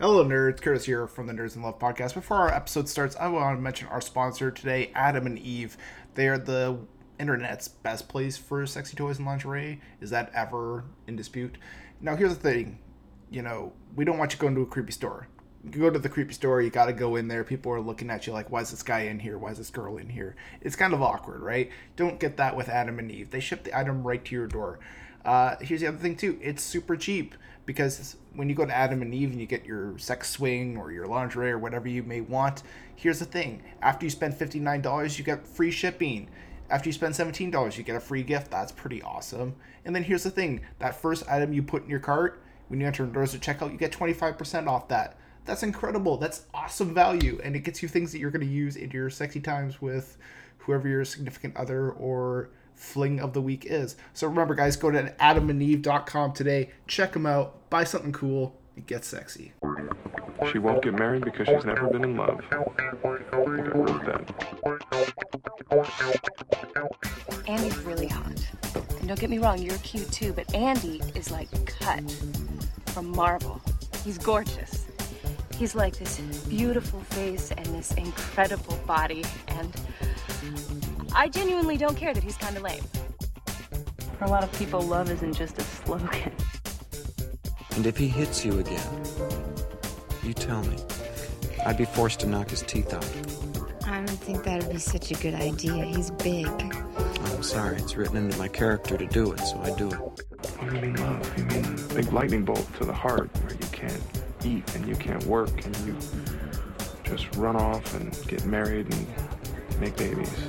Hello, nerds. Curtis here from the Nerds in Love podcast. Before our episode starts, I want to mention our sponsor today, Adam and Eve. They are the internet's best place for sexy toys and lingerie. Is that ever in dispute? Now, here's the thing you know, we don't want you going to a creepy store. You go to the creepy store, you got to go in there. People are looking at you like, why is this guy in here? Why is this girl in here? It's kind of awkward, right? Don't get that with Adam and Eve. They ship the item right to your door. Uh, here's the other thing, too it's super cheap because when you go to Adam and Eve and you get your sex swing or your lingerie or whatever you may want, here's the thing: after you spend fifty nine dollars, you get free shipping. After you spend seventeen dollars, you get a free gift. That's pretty awesome. And then here's the thing: that first item you put in your cart, when you enter doors to checkout, you get twenty five percent off that. That's incredible. That's awesome value, and it gets you things that you're going to use in your sexy times with whoever your significant other or fling of the week is. So remember, guys, go to adamandeve.com today. Check them out. Buy something cool. and get sexy. She won't get married because she's never been in love. I think I wrote that. Andy's really hot. And don't get me wrong, you're cute too, but Andy is like cut from marble. He's gorgeous. He's like this beautiful face and this incredible body and I genuinely don't care that he's kind of lame. For a lot of people, love isn't just a slogan. And if he hits you again, you tell me. I'd be forced to knock his teeth out. I don't think that would be such a good idea. He's big. I'm sorry. It's written into my character to do it, so I do it. What do you mean love? You mean big lightning bolt to the heart where you can't eat and you can't work and you just run off and get married and make babies.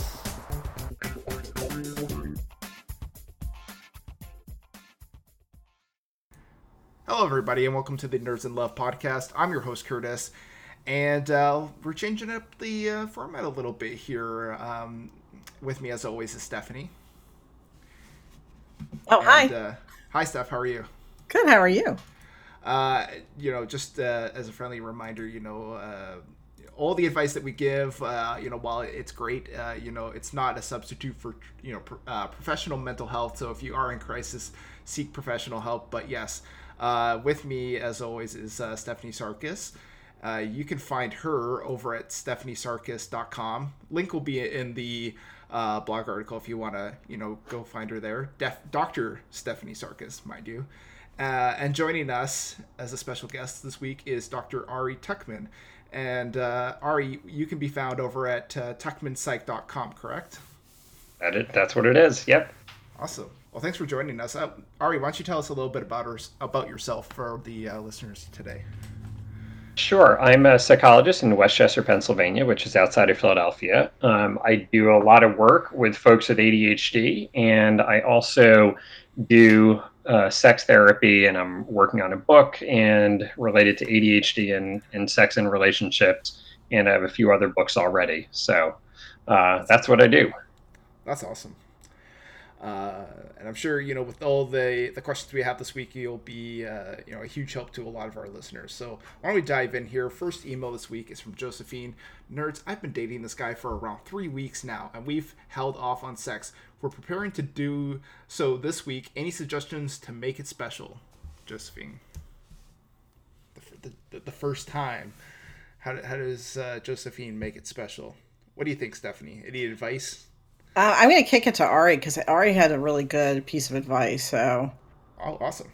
Hello, everybody, and welcome to the Nerds in Love podcast. I'm your host, Curtis, and uh, we're changing up the uh, format a little bit here. Um, with me, as always, is Stephanie. Oh, hi. uh, hi, Steph. How are you? Good. How are you? Uh, you know, just uh, as a friendly reminder, you know, uh, all the advice that we give, uh, you know, while it's great, uh, you know, it's not a substitute for, you know, uh, professional mental health. So if you are in crisis, seek professional help. But yes, uh, with me, as always, is uh, Stephanie Sarkis. Uh, you can find her over at stephaniesarkis.com. Link will be in the uh, blog article if you want to, you know, go find her there. Def- Dr. Stephanie Sarkis, mind you. Uh, and joining us as a special guest this week is Dr. Ari Tuckman. And uh, Ari, you can be found over at uh, tuckmanpsych.com, correct? That it, that's what it is. Yep. Awesome. Well, thanks for joining us. Uh, Ari, why don't you tell us a little bit about her, about yourself for the uh, listeners today? Sure. I'm a psychologist in West Chester, Pennsylvania, which is outside of Philadelphia. Um, I do a lot of work with folks with ADHD, and I also do uh, sex therapy, and I'm working on a book and related to ADHD and, and sex and relationships, and I have a few other books already. So uh, that's what I do. That's awesome. Uh, and I'm sure you know with all the the questions we have this week, you'll be uh, you know a huge help to a lot of our listeners. So why don't we dive in here? First email this week is from Josephine. Nerds, I've been dating this guy for around three weeks now, and we've held off on sex. We're preparing to do so this week. Any suggestions to make it special, Josephine? The, the, the first time, how, how does uh, Josephine make it special? What do you think, Stephanie? Any advice? Uh, I'm going to kick it to Ari because Ari had a really good piece of advice. So, oh, awesome.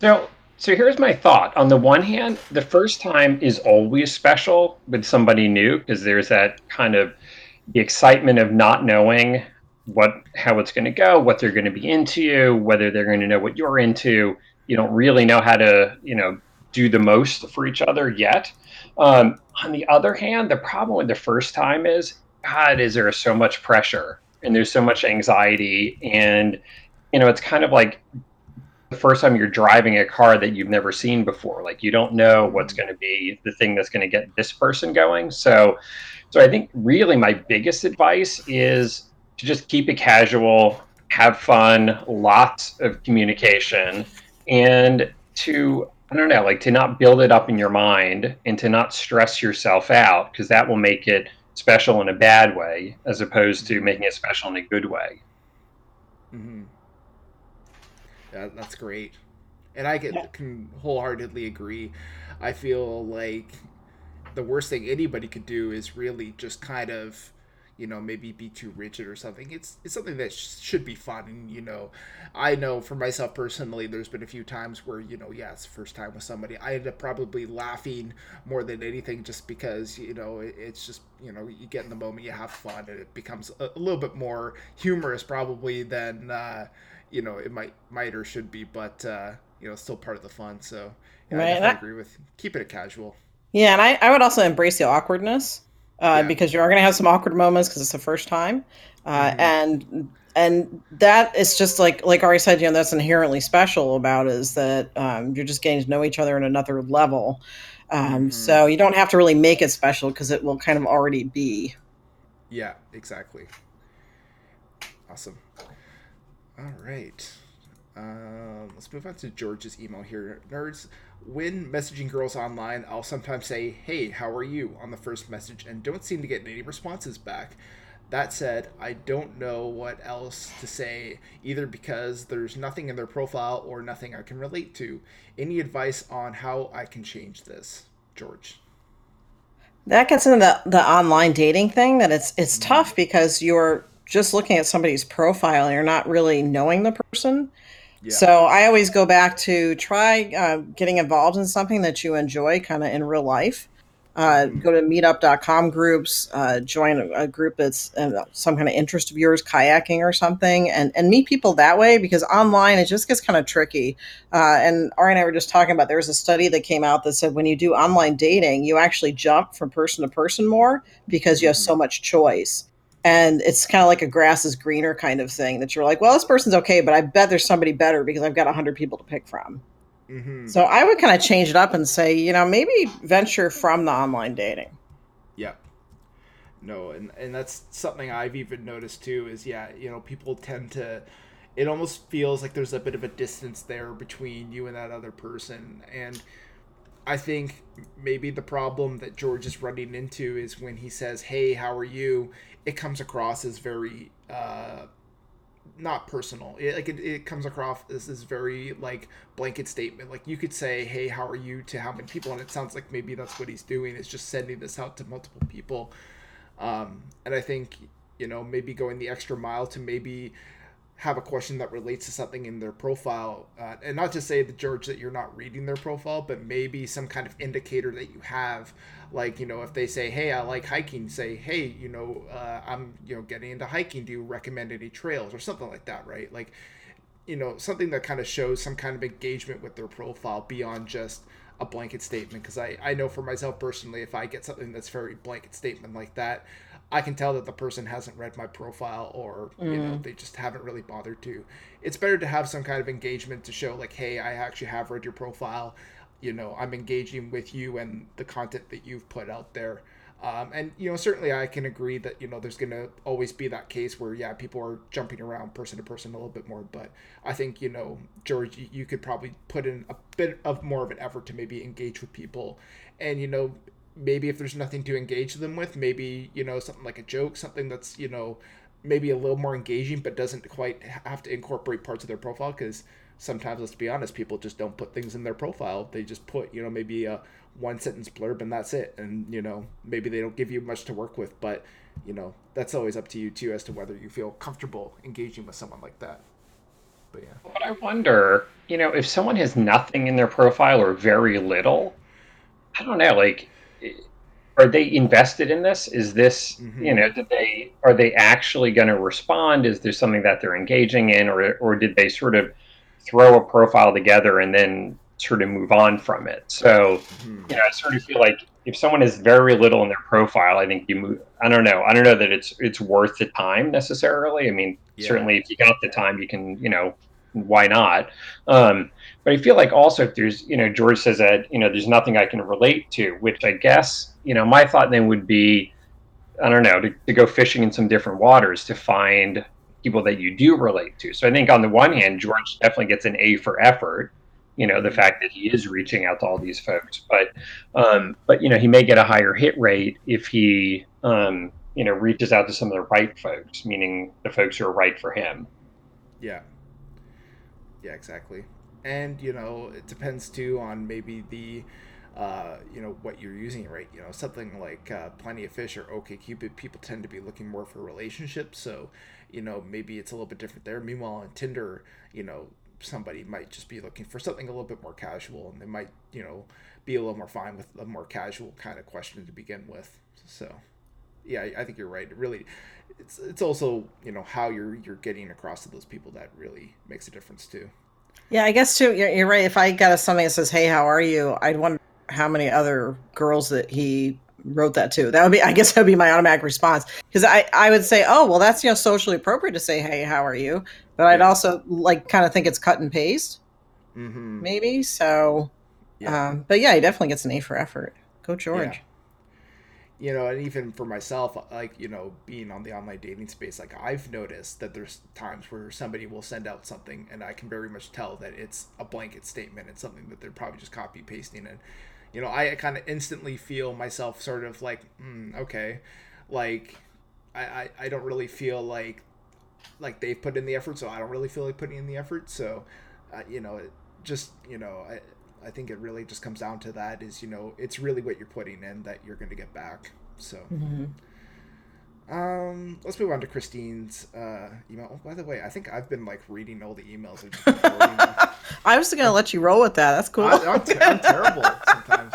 So, so here's my thought. On the one hand, the first time is always special with somebody new because there's that kind of the excitement of not knowing what how it's going to go, what they're going to be into whether they're going to know what you're into. You don't really know how to, you know, do the most for each other yet. Um, on the other hand, the problem with the first time is God, is there so much pressure and there's so much anxiety. And, you know, it's kind of like the first time you're driving a car that you've never seen before. Like you don't know what's mm-hmm. going to be the thing that's going to get this person going. So, so I think really my biggest advice is to just keep it casual, have fun, lots of communication, and to I don't know, like to not build it up in your mind and to not stress yourself out because that will make it special in a bad way as opposed to making it special in a good way. Mm-hmm. Yeah, that's great, and I get, can wholeheartedly agree. I feel like the worst thing anybody could do is really just kind of you know maybe be too rigid or something. It's it's something that sh- should be fun and you know i know for myself personally there's been a few times where you know yeah it's first time with somebody i end up probably laughing more than anything just because you know it, it's just you know you get in the moment you have fun and it becomes a, a little bit more humorous probably than uh, you know it might might or should be but uh, you know still part of the fun so yeah, Right, i I- agree with keeping it casual. Yeah, and I, I would also embrace the awkwardness uh, Yeah. because you are going to have some awkward moments because it's the first time, uh, Mhm. and and that is just like like Ari said, you know, that's inherently special about is that um, you're just getting to know each other on another level. Um, Mhm. So you don't have to really make it special because it will kind of already be. Yeah, exactly. Awesome. All right. Um, let's move on to George's email here. Nerds, when messaging girls online, I'll sometimes say, hey, how are you on the first message and don't seem to get any responses back. That said, I don't know what else to say, either because there's nothing in their profile or nothing I can relate to. Any advice on how I can change this? George. That gets into the, the online dating thing that it's it's tough because you're just looking at somebody's profile and you're not really knowing the person. Yeah. So I always go back to try uh, getting involved in something that you enjoy kind of in real life. Uh, go to meetup.com groups, uh, join a, group that's uh, some kind of interest of yours, kayaking or something, and, and meet people that way because online it just gets kind of tricky. Uh, and Ari and I were just talking about there was a study that came out that said when you do online dating, you actually jump from person to person more because you have so much choice. And it's kind of like a grass is greener kind of thing that you're like, well, this person's okay, but I bet there's somebody better because I've got 100 people to pick from. Mm-hmm. So I would kind of change it up and say, you know, maybe venture from the online dating. yeah No, and and that's something I've even noticed too. Is yeah, you know, people tend to. It almost feels like there's a bit of a distance there between you and that other person, and I think maybe the problem that George is running into is when he says, "Hey, how are you?" It comes across as very uh, not personal. It, like it, it comes across as this very like blanket statement. Like you could say, "Hey, how are you?" to how many people, and it sounds like maybe that's what he's doing. Is just sending this out to multiple people. Um, and I think you know maybe going the extra mile to maybe have a question that relates to something in their profile, uh, and not to say the George that you're not reading their profile, but maybe some kind of indicator that you have. Like you know, if they say, "Hey, I like hiking," say, "Hey, you know, uh, I'm you know getting into hiking. Do you recommend any trails or something like that?" Right? Like you know something that kind of shows some kind of engagement with their profile beyond just a blanket statement because I, I know for myself personally if i get something that's very blanket statement like that i can tell that the person hasn't read my profile or you know Mm. they just haven't really bothered to. It's better to have some kind of engagement to show like hey i actually have read your profile. You know i'm engaging with you and the content that you've put out there. Um, and you know certainly i can agree that you know there's going to always be that case where yeah people are jumping around person to person a little bit more. But i think you know george you could probably put in a bit of more of an effort to maybe engage with people. And you know maybe if there's nothing to engage them with maybe you know something like a joke something that's you know maybe a little more engaging but doesn't quite have to incorporate parts of their profile because sometimes let's be honest people just don't put things in their profile. They just put you know maybe a one sentence blurb and that's it. And you know maybe they don't give you much to work with but you know that's always up to you too as to whether you feel comfortable engaging with someone like that. But yeah. But I wonder, you know, if someone has nothing in their profile or very little, I don't know, like, are they invested in this? Is this, you know, did they are they actually going to respond? Is there something that they're engaging in, or or did they sort of throw a profile together and then sort of move on from it? So, you know, I sort of feel like if someone has very little in their profile, I think you move. I don't know. I don't know that it's it's worth the time necessarily. I mean, Yeah. certainly if you got the time, you can, you know, why not? Um, but I feel like also if there's, you know, George says that, you know, there's nothing I can relate to, which I guess, you know, my thought then would be, I don't know, to, to go fishing in some different waters to find people that you do relate to. So I think on the one hand, George definitely gets an A for effort. You know, the fact that he is reaching out to all these folks, but, um, but you know, he may get a higher hit rate if he, um, you know, reaches out to some of the right folks, meaning the folks who are right for him. Yeah. Yeah, exactly. And you know, it depends too on maybe the uh, you know what you're using right? You know something like uh, plenty of fish or OkCupid people tend to be looking more for relationships so you know maybe it's a little bit different there. Meanwhile on tinder you know somebody might just be looking for something a little bit more casual and they might you know be a little more fine with a more casual kind of question to begin with. So yeah i think you're right. It really it's it's also you know how you're you're getting across to those people that really makes a difference too yeah i guess too you're, you're right if i got a something that says hey how are you i'd wonder how many other girls that he wrote that to. That would be, I guess, that would be my automatic response because I, I would say, oh, well, that's you know socially appropriate to say, hey, how are you? But I'd also like kind of think it's cut and paste, mm-hmm. maybe. So, yeah. Um, but yeah, he definitely gets an A for effort. Go George. Yeah. You know, and even for myself, like you know, being on the online dating space, like I've noticed that there's times where somebody will send out something, and I can very much tell that it's a blanket statement. It's something that they're probably just copy pasting and you know, I kind of instantly feel myself sort of like, mm, okay, like I, I, I don't really feel like like they've put in the effort, so I don't really feel like putting in the effort. So, uh, you know, it just you know, I I think it really just comes down to that is you know, it's really what you're putting in that you're going to get back. So. Mm-hmm. Um, let's move on to Christine's uh, email. Oh, by the way, I think I've been like reading all the emails. I was gonna let you roll with that. That's cool. I, am te- terrible sometimes.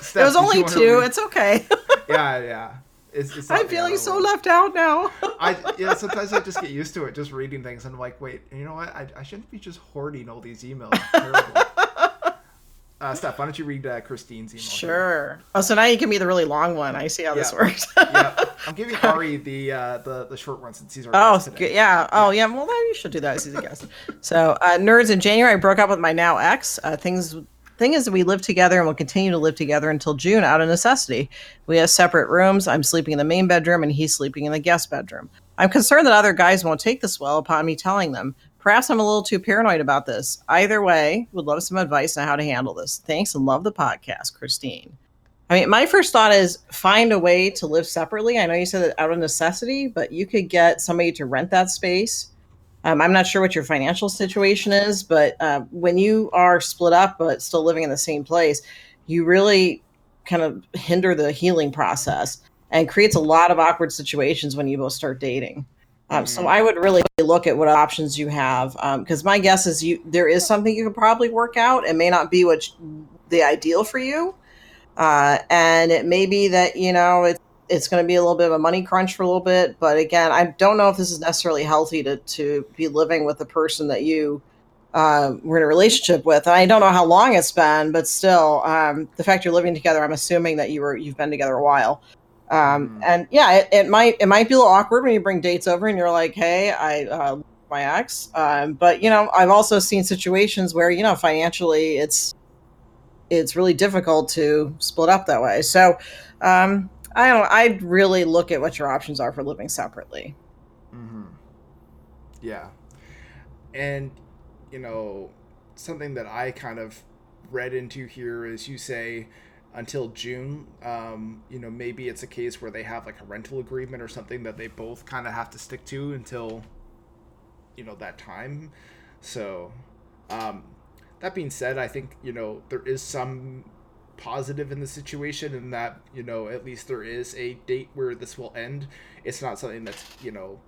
Steph, it was only two. It's okay. yeah, yeah. It's, it's I'm feeling so left out now. I yeah. Sometimes I just get used to it, just reading things, and I'm like, wait, you know what? I, I shouldn't be just hoarding all these emails. Uh, Steph, why don't you read uh, Christine's email? Sure. Here? Oh, so now you give me the really long one. I see how this works. yeah, I'm giving Ari the uh, the the short one since he's our oh yeah. yeah. oh yeah. Well, then you should do that as he's a guest. so, uh, nerds, in January, I broke up with my now ex. Uh, things thing is, we live together and will continue to live together until June out of necessity. We have separate rooms. I'm sleeping in the main bedroom and he's sleeping in the guest bedroom. I'm concerned that other guys won't take this well upon me telling them. Perhaps I'm a little too paranoid about this. Either way, would love some advice on how to handle this. Thanks and love the podcast, Christine. I mean, my first thought is find a way to live separately. I know you said that out of necessity, but you could get somebody to rent that space. Um, I'm not sure what your financial situation is, but uh, when you are split up but still living in the same place, you really kind of hinder the healing process and creates a lot of awkward situations when you both start dating. Um, so I would really look at what options you have because um, my guess is you there is something you could probably work out. It may not be what the ideal for you, uh, and it may be that you know it's it's going to be a little bit of a money crunch for a little bit. But again, I don't know if this is necessarily healthy to to be living with a person that you uh, were in a relationship with. And I don't know how long it's been, but still, um, the fact you're living together, I'm assuming that you were you've been together a while. Um, mm. and yeah, it, it, might it might be a little awkward when you bring dates over and you're like, hey, I uh, my ex. Um, but you know, I've also seen situations where you know financially it's it's really difficult to split up that way. So um, I don't. I'd really look at what your options are for living separately. Mm-hmm. Yeah, and you know something that I kind of read into here is you say until June. Um, you know, maybe it's a case where they have like a rental agreement or something that they both kind of have to stick to until you know that time. So, um, that being said, I think you know there is some positive in the situation in that you know at least there is a date where this will end. It's not something that's you know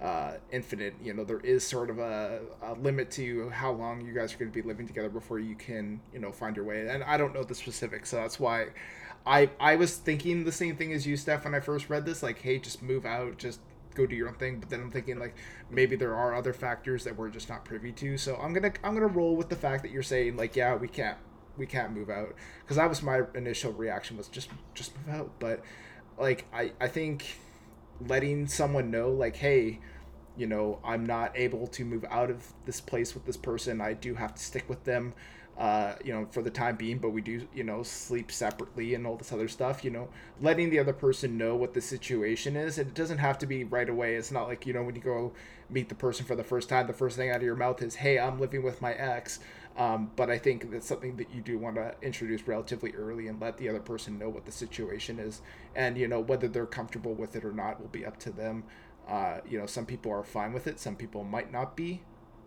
uh, infinite. You know, there is sort of a, a, limit to how long you guys are going to be living together before you can, you know, find your way. And I don't know the specifics, so that's why I I was thinking the same thing as you, Steph, when I first read this. Like, hey, just move out, just go do your own thing. But then I'm thinking like maybe there are other factors that we're just not privy to. So I'm gonna I'm gonna roll with the fact that you're saying like, yeah, we can't we can't move out because that was my initial reaction was just just move out. But like I I think letting someone know like hey you know, I'm not able to move out of this place with this person. I do have to stick with them, uh, you know, for the time being, but we do, you know, sleep separately and all this other stuff, you know, letting the other person know what the situation is. It doesn't have to be right away. It's not like, you know, when you go meet the person for the first time, the first thing out of your mouth is, hey, I'm living with my ex. Um, but I think that's something that you do want to introduce relatively early and let the other person know what the situation is. And, you know, whether they're comfortable with it or not will be up to them. Uh, you know, some people are fine with it, some people might not be,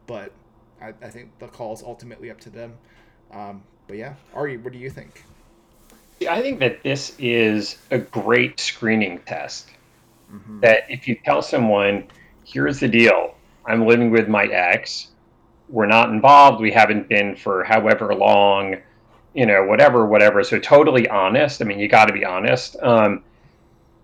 but I, I think the call is ultimately up to them. Um, but yeah, Ari, what do you think? I think that this is a great screening test. Mm-hmm. That if you tell someone, here's the deal, I'm living with my ex, we're not involved, we haven't been for however long, you know, whatever, whatever. So totally honest. I mean, you got to be honest. Um,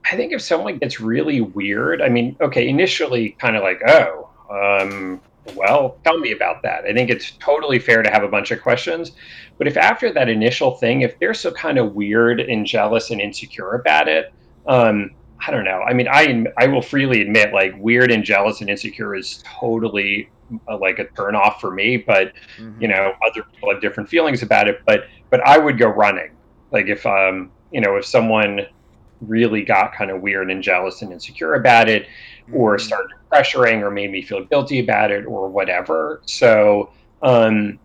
I think if someone gets really weird, I mean, okay, initially kind of like, oh, um, well, tell me about that. I think it's totally fair to have a bunch of questions. But if after that initial thing, if they're so kind of weird and jealous and insecure about it, um, I don't know. I mean, I I will freely admit, like, weird and jealous and insecure is totally uh, like a turn off for me. But mm-hmm. you know, other people have different feelings about it. But but I would go running. Like if um you know if someone really got kind of weird and jealous and insecure about it or mm-hmm. started pressuring or made me feel guilty about it or whatever so um,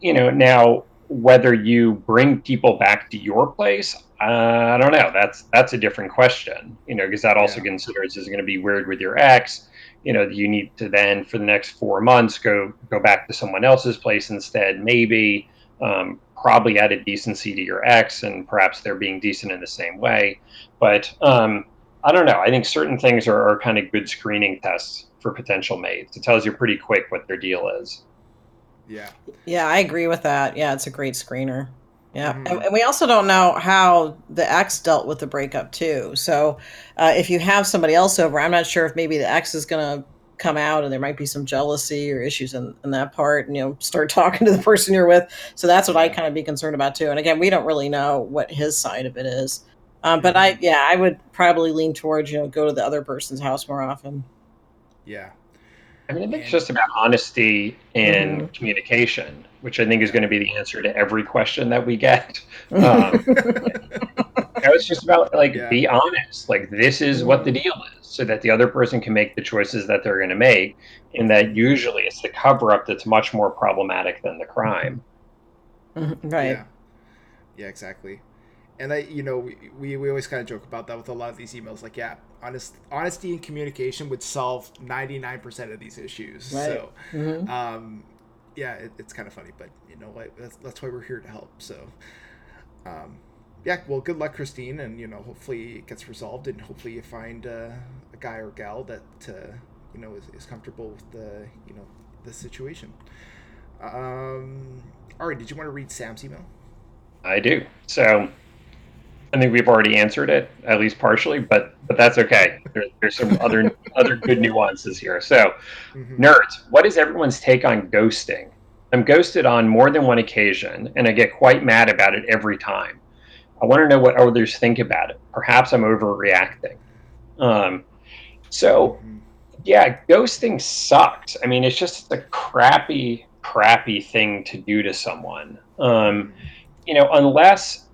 you know now whether you bring people back to your place uh, i don't know that's that's a different question you know because that also yeah. considers is going to be weird with your ex you know you need to then for the next four months go go back to someone else's place instead maybe um, probably added decency to your ex, and perhaps they're being decent in the same way. But um, I don't know. I think certain things are, are kind of good screening tests for potential mates. It tells you pretty quick what their deal is. Yeah. Yeah, I agree with that. Yeah, it's a great screener. Yeah, mm-hmm. and, and, we also don't know how the ex dealt with the breakup too. So, uh, if you have somebody else over, I'm not sure if maybe the ex is going to come out and there might be some jealousy or issues in, in that part and you know start talking to the person you're with so that's what i kind of be concerned about too and again we don't really know what his side of it is um, but i mm-hmm. yeah i would probably lean towards you know go to the other person's house more often yeah i mean i think it's just about honesty and mm-hmm. communication which i think is going to be the answer to every question that we get um, it's just about like yeah. be honest like this is what the mm-hmm. deal is so that the other person can make the choices that they're going to make. And that usually it's the cover up that's much more problematic than the crime. Mm-hmm. Right. Yeah. yeah, exactly. And I, you know, we, we, we always kind of joke about that with a lot of these emails. Like, yeah, honest, honesty and communication would solve 99% of these issues. Right. So, mm-hmm. um, yeah, it, it's kind of funny, but you know what? That's, that's why we're here to help. So, um, yeah, well, good luck, Christine, and you know, hopefully it gets resolved, and hopefully you find uh, a guy or gal that uh, you know is, is comfortable with the you know the situation. Um, all right, did you want to read Sam's email? I do. So I think we've already answered it at least partially, but but that's okay. There, there's some other other good nuances here. So, mm-hmm. nerds, what is everyone's take on ghosting? I'm ghosted on more than one occasion, and I get quite mad about it every time. I want to know what others think about it. Perhaps I'm overreacting. Um, so, yeah, ghosting sucks. I mean, it's just a crappy, crappy thing to do to someone. Um, you know, unless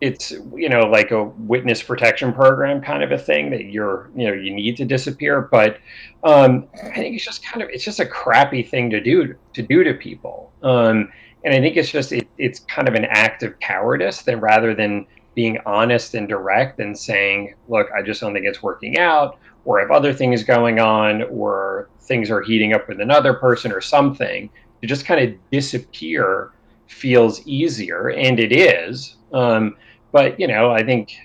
it's you know like a witness protection program kind of a thing that you're you know you need to disappear but um, i think it's just kind of it's just a crappy thing to do to do to people um, and I think it's just it, it's kind of an act of cowardice that rather than being honest and direct and saying, "Look, I just don't think it's working out," or if other things going on, or things are heating up with another person or something, to just kind of disappear feels easier, and it is. Um, but you know, I think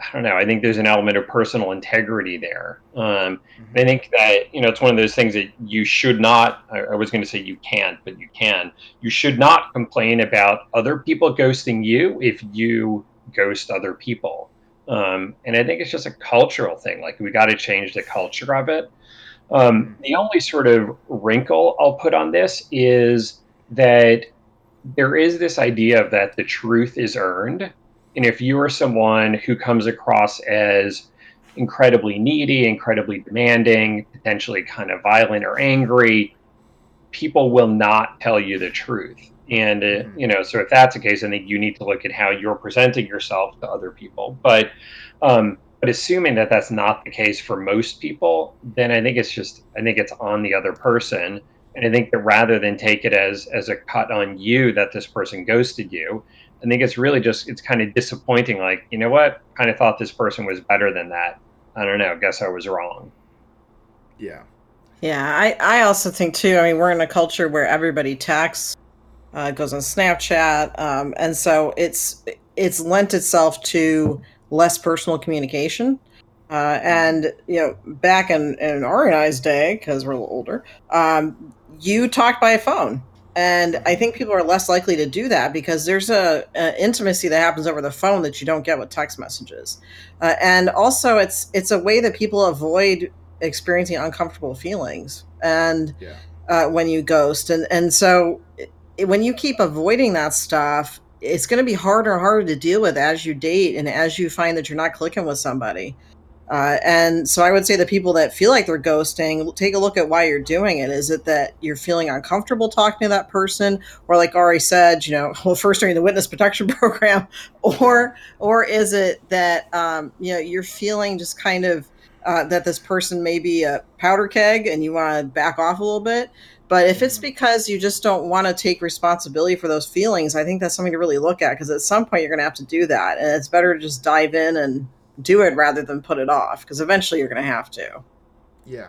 I don't know. I think there's an element of personal integrity there. Um, mm-hmm. I think that you know it's one of those things that you should not. I, I was going to say you can't, but you can. You should not complain about other people ghosting you if you ghost other people. Um, and I think it's just a cultural thing. Like we got to change the culture of it. Um, mm-hmm. the only sort of wrinkle I'll put on this is that there is this idea of that the truth is earned and if you are someone who comes across as incredibly needy, incredibly demanding, potentially kind of violent or angry, people will not tell you the truth. And uh, you know, so if that's the case, I think you need to look at how you're presenting yourself to other people. But um, but assuming that that's not the case for most people, then I think it's just I think it's on the other person. And I think that rather than take it as as a cut on you that this person ghosted you, I think it's really just it's kind of disappointing. Like you know what, kind of thought this person was better than that. I don't know. Guess I was wrong. Yeah. Yeah, I, I also think too. I mean, we're in a culture where everybody texts, uh, goes on Snapchat, um, and so it's it's lent itself to less personal communication. Uh, and you know, back in in our day, because we're a little older, um, you talked by phone, and I think people are less likely to do that because there's a, a intimacy that happens over the phone that you don't get with text messages, uh, and also it's it's a way that people avoid experiencing uncomfortable feelings and Yeah. uh, when you ghost. And and so it, when you keep avoiding that stuff it's going to be harder and harder to deal with as you date and as you find that you're not clicking with somebody uh, and so i would say the people that feel like they're ghosting take a look at why you're doing it is it that you're feeling uncomfortable talking to that person or like ari said you know well first during the witness protection program or or is it that um, you know you're feeling just kind of uh, that this person may be a powder keg and you want to back off a little bit. But if it's because you just don't want to take responsibility for those feelings, I think that's something to really look at because at some point you're going to have to do that. And it's better to just dive in and do it rather than put it off because eventually you're going to have to. Yeah.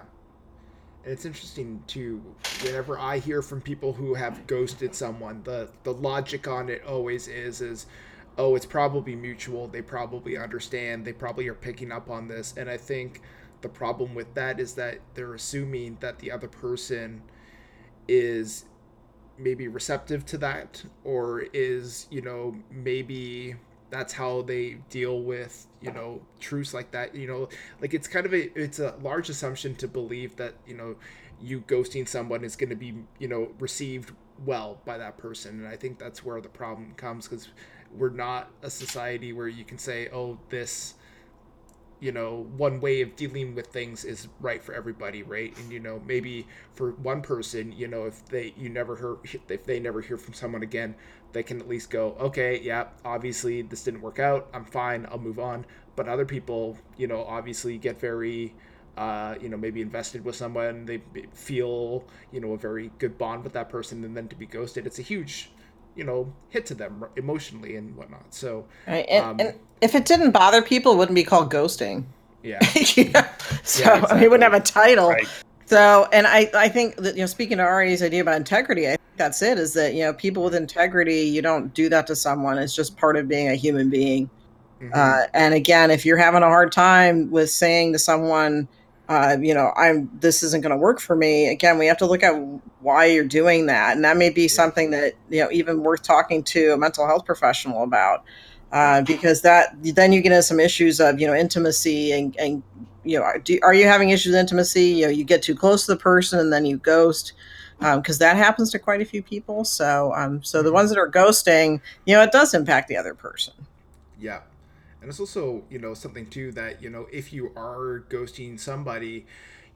And it's interesting too. Whenever I hear from people who have ghosted someone, the the logic on it always is is, oh, it's probably mutual. They probably understand. They probably are picking up on this. And I think the problem with that is that they're assuming that the other person is maybe receptive to that or is you know maybe that's how they deal with you know truths like that you know like it's kind of a it's a large assumption to believe that you know you ghosting someone is going to be you know received well by that person and i think that's where the problem comes because we're not a society where you can say oh this you know one way of dealing with things is right for everybody right? And you know maybe for one person you know if they you never hear if they never hear from someone again they can at least go okay yeah obviously this didn't work out i'm fine i'll move on but other people you know obviously get very uh, you know maybe invested with someone they feel you know a very good bond with that person and then to be ghosted it's a huge you know hit to them emotionally and whatnot so Right. And, um, and if it didn't bother people, it wouldn't be called ghosting. yeah you know? So Yeah, I mean, it wouldn't have a title. Right. So, and I, I think that you know, speaking to Ari's idea about integrity, I think that's it. Is that you know, people with integrity, you don't do that to someone. It's just part of being a human being. Mhm. Uh, and again, if you're having a hard time with saying to someone, uh, you know, I'm this isn't going to work for me. Again, we have to look at why you're doing that, and that may be something that you know even worth talking to a mental health professional about, uh, because that then you get into some issues of you know intimacy and and you know, are, do, are you having issues with intimacy? You know, you get too close to the person and then you ghost. Because that happens to quite a few people. So, um, so the ones that are ghosting, you know, it does impact the other person. Yeah. And it's also, you know, something too that, you know, if you are ghosting somebody,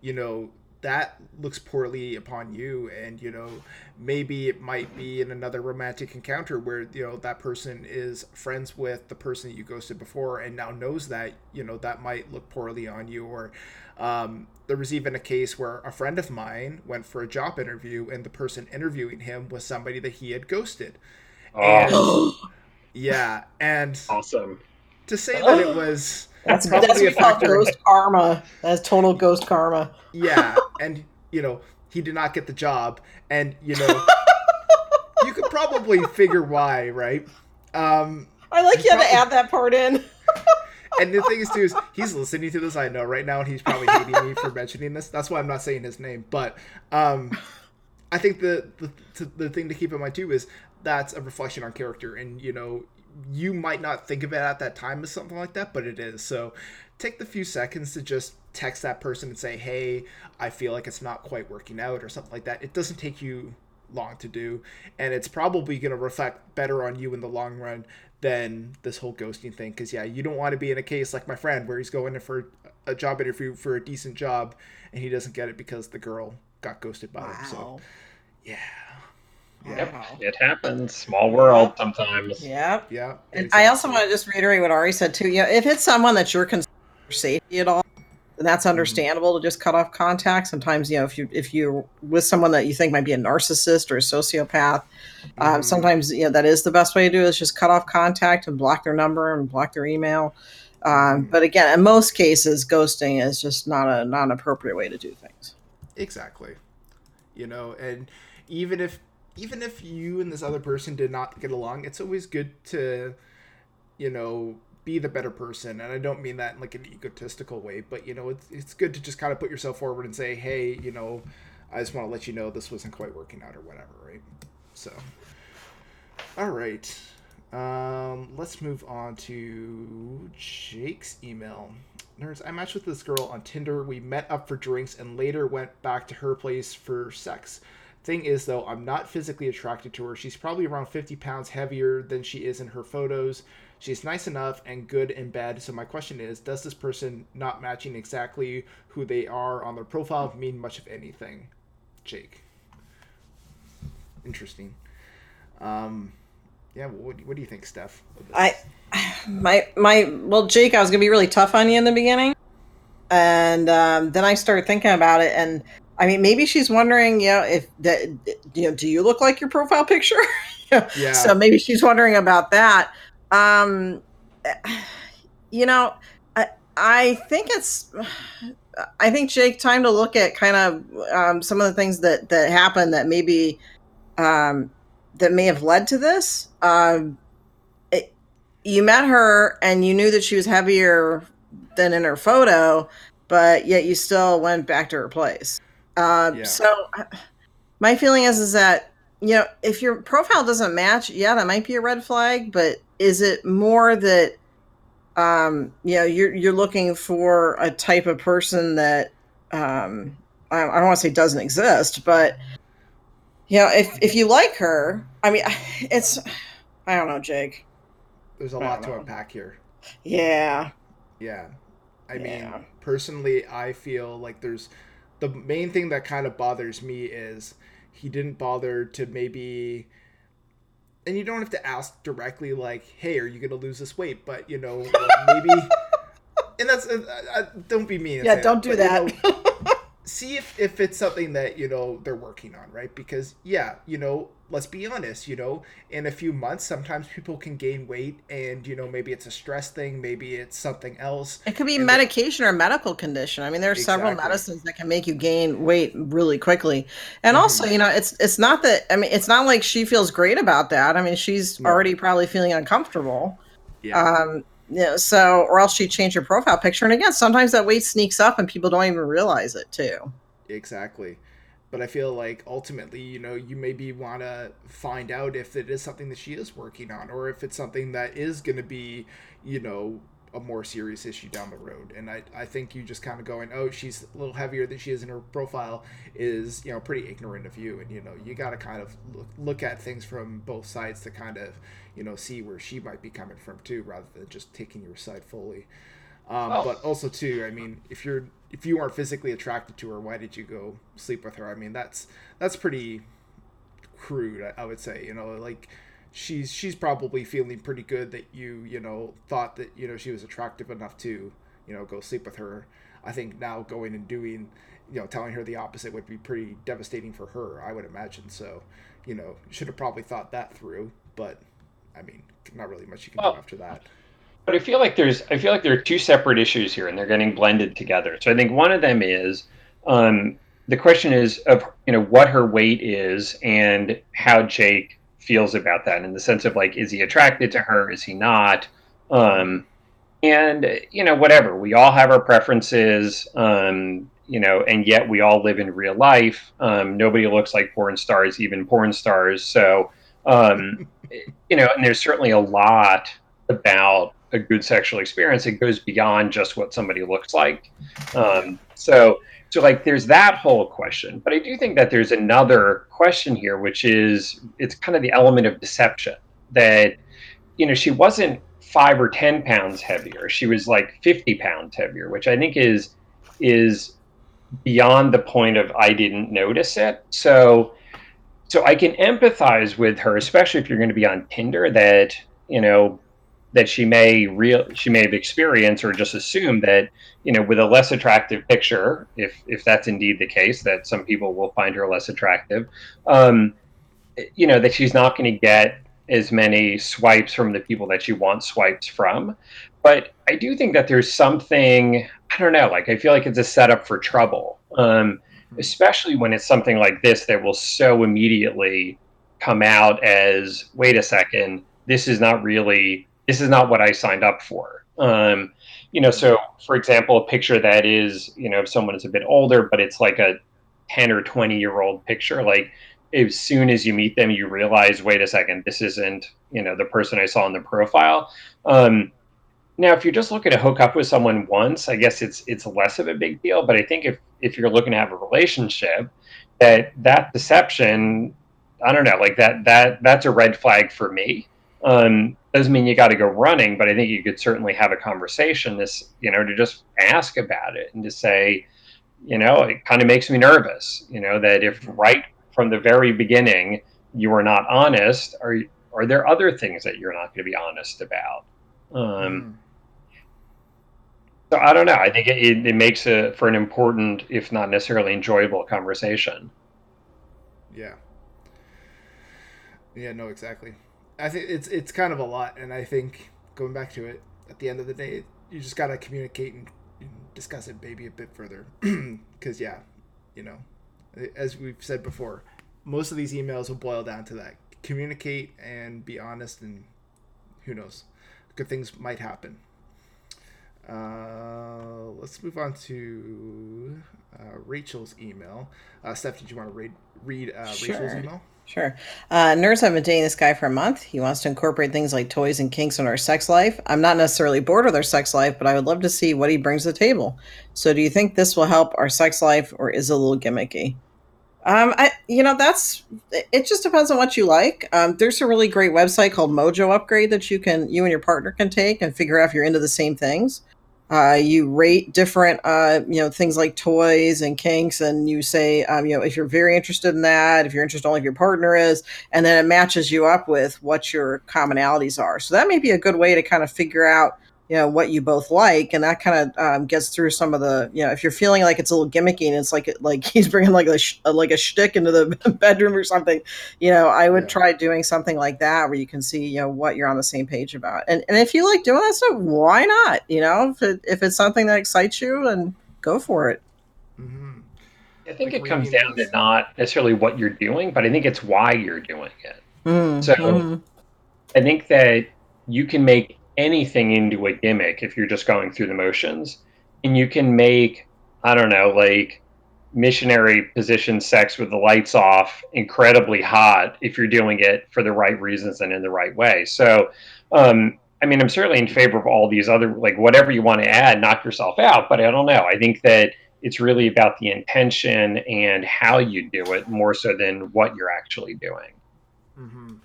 you know, that looks poorly upon you and you know maybe it might be in another romantic encounter where you know that person is friends with the person that you ghosted before and now knows that you know that might look poorly on you or um, there was even a case where a friend of mine went for a job interview and the person interviewing him was somebody that he had ghosted Oh, yeah and awesome. to say that it was That's, probably that's a what we call factor. ghost karma. That's total ghost karma. yeah and you know he did not get the job and you know you could probably figure why right? Um I like you had to add that part in. and the thing is too is he's listening to this i know right now and he's probably hating me for mentioning this. That's why i'm not saying his name but um i think the the, the thing to keep in mind too is that's a reflection on character and you know you might not think of it at that time as something like that but it is. So take the few seconds to just text that person and say hey i feel like it's not quite working out or something like that it doesn't take you long to do and it's probably going to reflect better on you in the long run than this whole ghosting thing because yeah you don't want to be in a case like my friend where he's going in for a job interview for a decent job and he doesn't get it because the girl got ghosted by him. So, yeah. Yep, it happens. Small world sometimes. Yep. Yeah. And I also want to just reiterate what Ari said too. You know, if it's someone that you're concerned for safety at all, then that's understandable to just cut off contact. Sometimes, you know, if you if you're with someone that you think might be a narcissist or a sociopath, um, sometimes you know that is the best way to do it is just cut off contact and block their number and block their email. Um, but again, in most cases, ghosting is just not a not an appropriate way to do things. Exactly. You know, and even if even if you and this other person did not get along, it's always good to, you know, be the better person. And I don't mean that in like an egotistical way, but you know, it's it's good to just kind of put yourself forward and say, hey, you know, I just want to let you know this wasn't quite working out or whatever, right? So, all right. Um, let's move on to Jake's email. Nerds, I matched with this girl on Tinder. We met up for drinks and later went back to her place for sex. Thing is, though, I'm not physically attracted to her. She's probably around 50 pounds heavier than she is in her photos. She's nice enough and good in bed. So, my question is Does this person not matching exactly who they are on their profile mean much of anything? Jake. Interesting. Um, yeah, what, what do you think, Steph? I, my my well, Jake, I was gonna be really tough on you in the beginning, and um, then I started thinking about it, and I mean, maybe she's wondering, you know, if that, you know, do you look like your profile picture? yeah. So maybe she's wondering about that. Um, you know, I I think it's. I think Jake, time to look at kind of um, some of the things that that happened that maybe um, that may have led to this. Um, it, you met her and you knew that she was heavier than in her photo, but yet you still went back to her place. Uh, Yeah. So my feeling is is that you know if your profile doesn't match, yeah, that might be a red flag. But is it more that um, you know you're you're looking for a type of person that um, I, I don't want to say doesn't exist, but you know if if you like her, I mean, it's I don't know, Jake. There's a lot to unpack here. Yeah. Yeah. I mean, personally, I feel like there's the main thing that kind of bothers me is he didn't bother to maybe and you don't have to ask directly like, "Hey, are you going to lose this weight?" But, you know, like, maybe and that's uh, uh, don't be mean. Yeah, don't do that. you know, see if if it's something that, you know, they're working on, right? Because yeah, you know, let's be honest, you know, in a few months sometimes people can gain weight and, you know, maybe it's a stress thing, maybe it's something else. It could be And medication or medical condition. I mean, there are several medicines that can make you gain weight really quickly. And Mm-hmm. also, you know, it's it's not that I mean, it's not like she feels great about that. I mean, she's No. already probably feeling uncomfortable. Yeah. Um, you know, so or else she changed her profile picture. And again, sometimes that weight sneaks up and people don't even realize it too. Exactly. But I feel like ultimately, you know, you maybe want to find out if it is something that she is working on or if it's something that is going to be, you know, a more serious issue down the road. And I, I think you just kind of going, oh, she's a little heavier than she is in her profile is, you know, pretty ignorant of you. And, you know, you got to kind of look, look at things from both sides to kind of, you know, see where she might be coming from too, rather than just taking your side fully. Um, Oh. But also too, I mean, if you're if you aren't physically attracted to her, why did you go sleep with her? I mean, that's that's pretty crude, I, I would say. You know, like she's she's probably feeling pretty good that you you know thought that you know she was attractive enough to you know go sleep with her. I think now going and doing you know telling her the opposite would be pretty devastating for her. I would imagine. So you know should have probably thought that through. But I mean, not really much you can Well, do after that. But I feel like there's I feel like there are two separate issues here, and they're getting blended together. So I think one of them is um, the question is of you know what her weight is and how Jake feels about that in the sense of like is he attracted to her? Is he not? Um, and you know whatever. We all have our preferences um, you know and yet we all live in real life. Um, nobody looks like porn stars even porn stars. So um, you know and there's certainly a lot about a good sexual experience it goes beyond just what somebody looks like um, so so like there's that whole question but i do think that there's another question here which is it's kind of the element of deception that you know she wasn't five or ten pounds heavier. She was like fifty pounds heavier, which I think is is beyond the point of I didn't notice it. So so I can empathize with her, especially if you're going to be on Tinder, that you know that she may real she may have experienced or just assumed that you know with a less attractive picture, if if that's indeed the case, that some people will find her less attractive, um, you know that she's not going to get as many swipes from the people that she wants swipes from. But I do think that there's something I don't know, like I feel like it's a setup for trouble. Um, especially when it's something like this that will so immediately come out as wait a second this is not really this is not what i signed up for um, you know so for example a picture that is you know if someone is a bit older but it's like a 10 or 20 year old picture like as soon as you meet them you realize wait a second this isn't you know the person i saw in the profile um, now, if you're just looking to hook up with someone once, I guess it's it's less of a big deal. But I think if if you're looking to have a relationship, that that deception, I don't know, like that that that's a red flag for me. Um, doesn't mean you got to go running, but I think you could certainly have a conversation. This, you know, to just ask about it and to say, you know, it kind of makes me nervous. You know, that if right from the very beginning you are not honest, are are there other things that you're not going to be honest about? Um, mm so I don't know. I think it, it makes it for an important, if not necessarily enjoyable, conversation. Yeah. Yeah. No. Exactly. I think it's it's kind of a lot, and I think going back to it at the end of the day, you just gotta communicate and, and discuss it maybe a bit further, because yeah, you know, as we've said before, most of these emails will boil down to that: communicate and be honest, and who knows, good things might happen. Uh, let's move on to uh, Rachel's email. Uh, Steph, did you want to read read uh, sure. Rachel's email? Sure. Uh, I've been dating this guy for a month. He wants to incorporate things like toys and kinks in our sex life. I'm not necessarily bored with our sex life, but I would love to see what he brings to the table. So, do you think this will help our sex life, or is it a little gimmicky? Um, I, you know, that's it. Just depends on what you like. Um, there's a really great website called Mojo Upgrade that you can, you and your partner can take and figure out if you're into the same things. Uh, you rate different, uh, you know, things like toys and kinks, and you say, um, you know, if you're very interested in that, if you're interested only if your partner is, and then it matches you up with what your commonalities are. So that may be a good way to kind of figure out you know what you both like and that kind of um, gets through some of the you know if you're feeling like it's a little gimmicky and it's like like he's bringing like a sh- like a shtick into the bedroom or something you know i would yeah. try doing something like that where you can see you know what you're on the same page about and and if you like doing that stuff why not you know if, it, if it's something that excites you and go for it mm-hmm. i think like it comes down to not necessarily what you're doing but i think it's why you're doing it mm-hmm. so mm-hmm. i think that you can make anything into a gimmick if you're just going through the motions. And you can make, I don't know, like missionary position sex with the lights off incredibly hot if you're doing it for the right reasons and in the right way. So, um, I mean, I'm certainly in favor of all these other, like, whatever you want to add, knock yourself out. But I don't know. I think that it's really about the intention and how you do it more so than what you're actually doing. Mm-hmm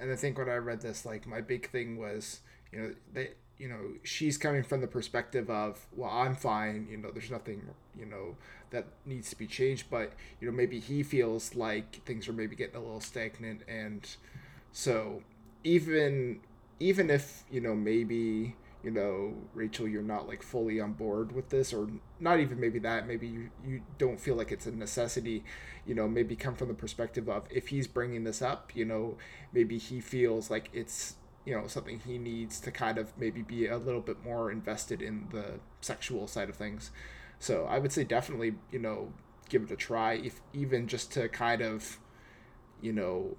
and I think when I read this, like my big thing was, you know, that you know, she's coming from the perspective of, well, I'm fine, you know, there's nothing, you know, that needs to be changed, but you know, maybe he feels like things are maybe getting a little stagnant, and so even even if you know maybe you know rachel you're not like fully on board with this or not even maybe that maybe you, you don't feel like it's a necessity you know maybe come from the perspective of if he's bringing this up you know maybe he feels like it's you know something he needs to kind of maybe be a little bit more invested in the sexual side of things. So i would say definitely you know give it a try if even just to kind of you know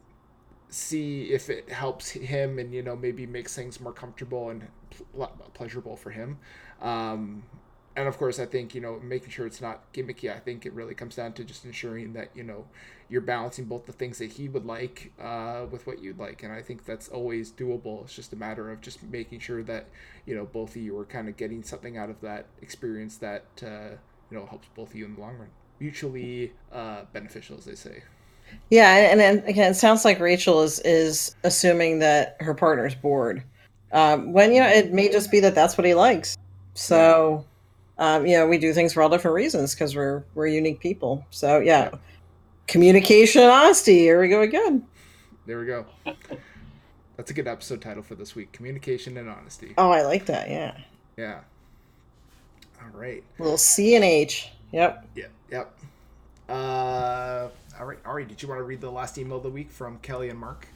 see if it helps him and you know maybe makes things more comfortable and pl- pleasurable for him. Um, and of course i think you know making sure it's not gimmicky i think it really comes down to just ensuring that you know you're balancing both the things that he would like uh, with what you'd like. And i think that's always doable. It's just a matter of just making sure that you know both of you are kind of getting something out of that experience that uh, you know helps both of you in the long run. Mutually uh, beneficial as they say yeah, and, and again, it sounds like Rachel is is assuming that her partner's bored. Um, when you know it may just be that that's what he likes. So, um, you know, we do things for all different reasons because we're we're unique people. So yeah, communication and honesty. Here we go again. There we go. That's a good episode title for this week: communication and honesty. Oh, I like that. Yeah. Yeah. All right. Little C and H. Yep. Yep. Yep. Uh, all right. Ari, did you want to read the last email of the week from Kelly and Mark?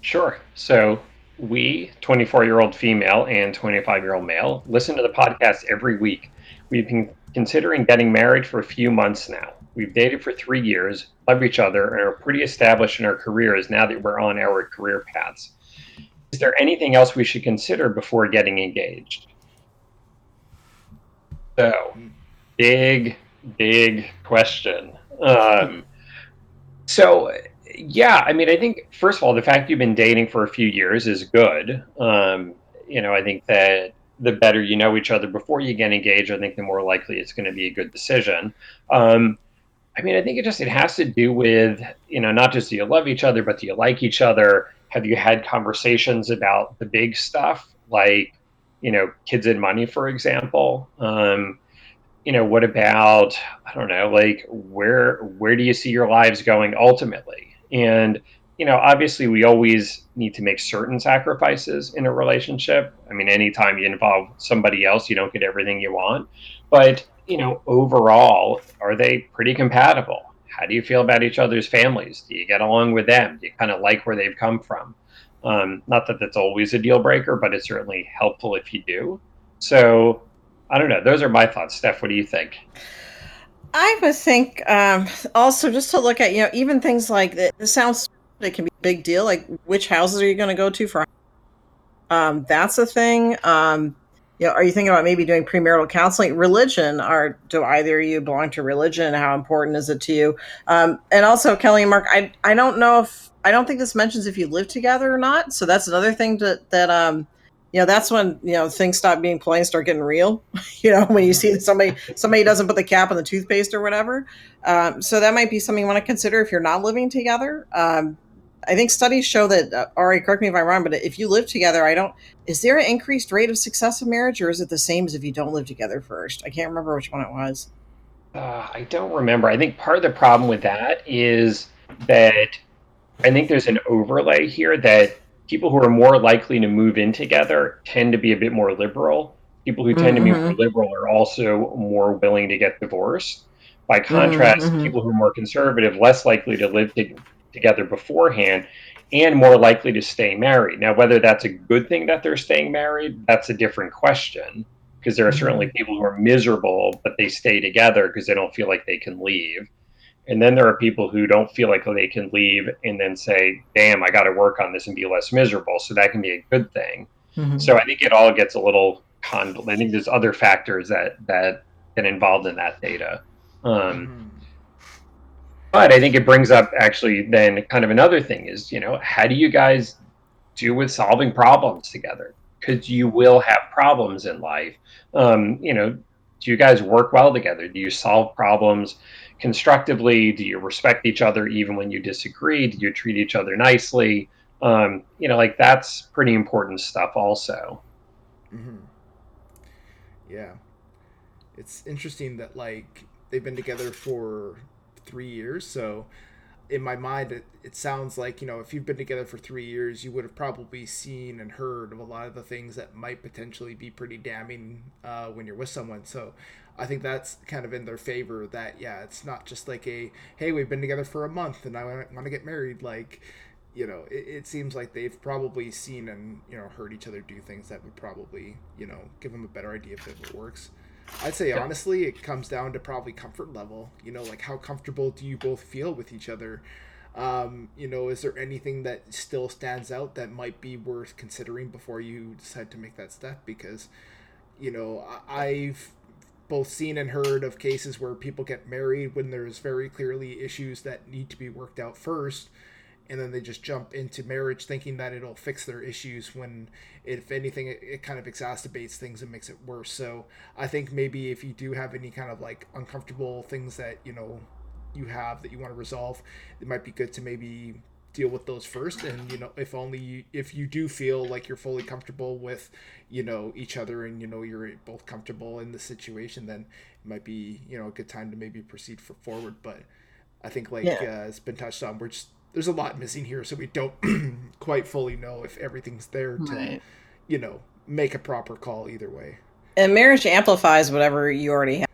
Sure. So we, 24 year old female and 25 year old male, listen to the podcast every week. We've been considering getting married for a few months now. We've dated for three years, love each other, and are pretty established in our careers now that we're on our career paths. Is there anything else we should consider before getting engaged? So, big, big question. Um, so, yeah, I mean, I think first of all, the fact you've been dating for a few years is good. Um, you know, I think that the better you know each other before you get engaged, I think the more likely it's going to be a good decision. Um, I mean, I think it just it has to do with you know not just do you love each other, but do you like each other? Have you had conversations about the big stuff like you know kids and money, for example? Um, you know, what about I don't know, like where where do you see your lives going ultimately? And, you know, obviously we always need to make certain sacrifices in a relationship. I mean, anytime you involve somebody else, you don't get everything you want. But, you know, overall, are they pretty compatible? How do you feel about each other's families? Do you get along with them? Do you kind of like where they've come from? Um, not that that's always a deal breaker, but it's certainly helpful if you do. So, I don't know. Those are my thoughts. Steph, what do you think? I would think um, also just to look at you know even things like. This sounds it can be a big deal. Like which houses are you going to go to for? Um, that's a thing. Um, you know, are you thinking about maybe doing premarital counseling? Religion, or do either of you belong to religion? How important is it to you? Um, and also, Kelly and Mark, I I don't know if I don't think this mentions if you live together or not. So that's another thing that that um you know that's when you know things stop being play and start getting real. You know when you see somebody somebody doesn't put the cap on the toothpaste or whatever. Um, so that might be something you want to consider if you're not living together. Um, i think studies show that uh, Ari, correct me if i'm wrong but if you live together i don't is there an increased rate of success in marriage or is it the same as if you don't live together first? I can't remember which one it was. Uh, i don't remember. I think part of the problem with that is that i think there's an overlay here that people who are more likely to move in together tend to be a bit more liberal. People who tend mm-hmm. to be more mm-hmm. liberal are also more willing to get divorced. By contrast, mm-hmm. people who are more conservative less likely to live to, together beforehand and more likely to stay married. Now, whether that's a good thing that they're staying married, that's a different question. Because there are mm-hmm. certainly people who are miserable, but they stay together because they don't feel like they can leave. And then there are people who don't feel like they can leave and then say, damn, I got to work on this and be less miserable. So that can be a good thing. Mm-hmm. So I think it all gets a little convoluted. I think there's other factors that, that get involved in that data. Um, mm-hmm. But I think it brings up actually then kind of another thing is, you know, how do you guys do with solving problems together? Because you will have problems in life. Um, you know, do you guys work well together? Do you solve problems? Constructively? Do you respect each other even when you disagree? Do you treat each other nicely? Um, you know, like that's pretty important stuff, also. Mm-hmm. Yeah, it's interesting that like they've been together for three years, so in my mind, it, it sounds like you know if you've been together for three years, you would have probably seen and heard of a lot of the things that might potentially be pretty damning uh, when you're with someone. So I think that's kind of in their favor. That yeah, it's not just like a hey, we've been together for a month and I want to get married. Like you know, it, it seems like they've probably seen and you know heard each other do things that would probably you know give them a better idea if it works. I'd say yeah. honestly, it comes down to probably comfort level. You know, like how comfortable do you both feel with each other? Um, you know, is there anything that still stands out that might be worth considering before you decide to make that step? Because, you know, I've both seen and heard of cases where people get married when there's very clearly issues that need to be worked out first and then they just jump into marriage thinking that it'll fix their issues when if anything it, it, kind of exacerbates things and makes it worse. So i think maybe if you do have any kind of like uncomfortable things that you know you have that you want to resolve it might be good to maybe deal with those first and you know if only you, if you do feel like you're fully comfortable with you know each other and you know you're both comfortable in the situation then it might be you know a good time to maybe proceed for forward but i think like Yeah. uh, it's been touched on we're just there's a lot missing here so we don't quite fully know if everything's there to Right. you know make a proper call either way and marriage amplifies whatever you already have.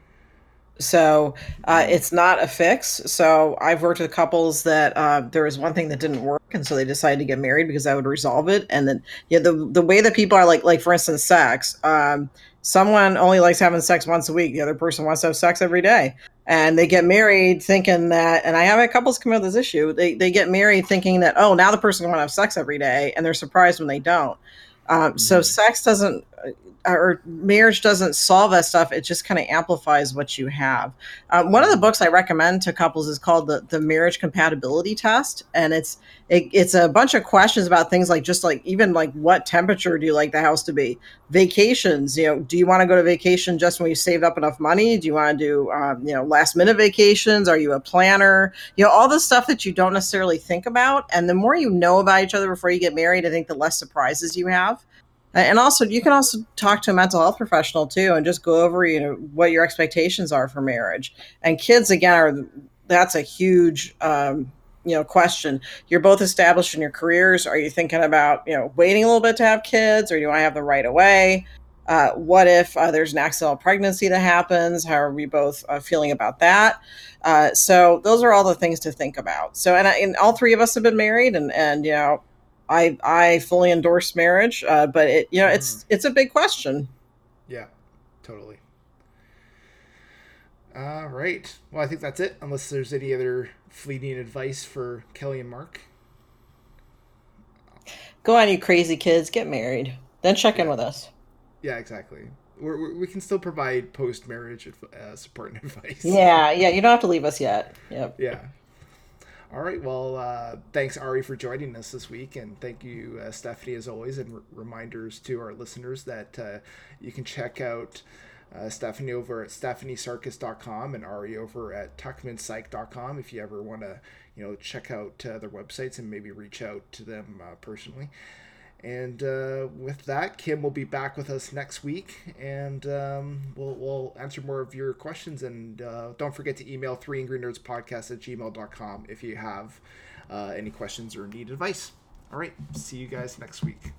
So uh, it's not a fix. So I've worked with couples that uh, there was one thing that didn't work, and so they decided to get married because that would resolve it. And then yeah, the the way that people are like like for instance, sex. Um, someone only likes having sex once a week. The other person wants to have sex every day. And they get married thinking that, and I have had couples come up with this issue. They, they get married thinking that, oh, now the person want to have sex every day, and they're surprised when they don't. Um, So sex doesn't, or marriage doesn't solve that stuff. It just kind of amplifies what you have. Um, one of the books I recommend to couples is called the the Marriage Compatibility Test, and it's it, it's a bunch of questions about things like just like even like what temperature do you like the house to be? Vacations, you know, do you want to go to vacation just when you saved up enough money? Do you want to do um, you know last minute vacations? Are you a planner? You know, all the stuff that you don't necessarily think about, and the more you know about each other before you get married, I think the less surprises you have. And also, you can also talk to a mental health professional too, and just go over, you know, what your expectations are for marriage. And kids, again, are that's a huge, um, you know, question. You're both established in your careers. Are you thinking about, you know, waiting a little bit to have kids, or do i have them right away? Uh, what if uh, there's an accidental pregnancy that happens? How are we both uh, feeling about that? Uh, so those are all the things to think about. So, and, I, and all three of us have been married, and and you know, I I fully endorse marriage, uh, but it you know it's it's a big question. Yeah, totally. All right. Well, I think that's it. Unless there's any other fleeting advice for Kelly and Mark. Go on, you crazy kids, get married, then check in with us. Yeah, exactly. We're, we're, we can still provide post marriage uh, support and advice. Yeah, yeah, you don't have to leave us yet. Yep. Yeah. All right. Well, uh, thanks Ari for joining us this week, and thank you uh, Stephanie as always. And r- reminders to our listeners that uh, you can check out uh, Stephanie over at stephaniesarkis.com and Ari over at tuckmanpsych.com if you ever want to, you know, check out uh, their websites and maybe reach out to them uh, personally. And uh, with that, Kim will be back with us next week, and um, we'll, we'll answer more of your questions. And uh, don't forget to email 3 Angry Nerds Podcast at gmail.com if you have uh, any questions or need advice. All right, see you guys next week.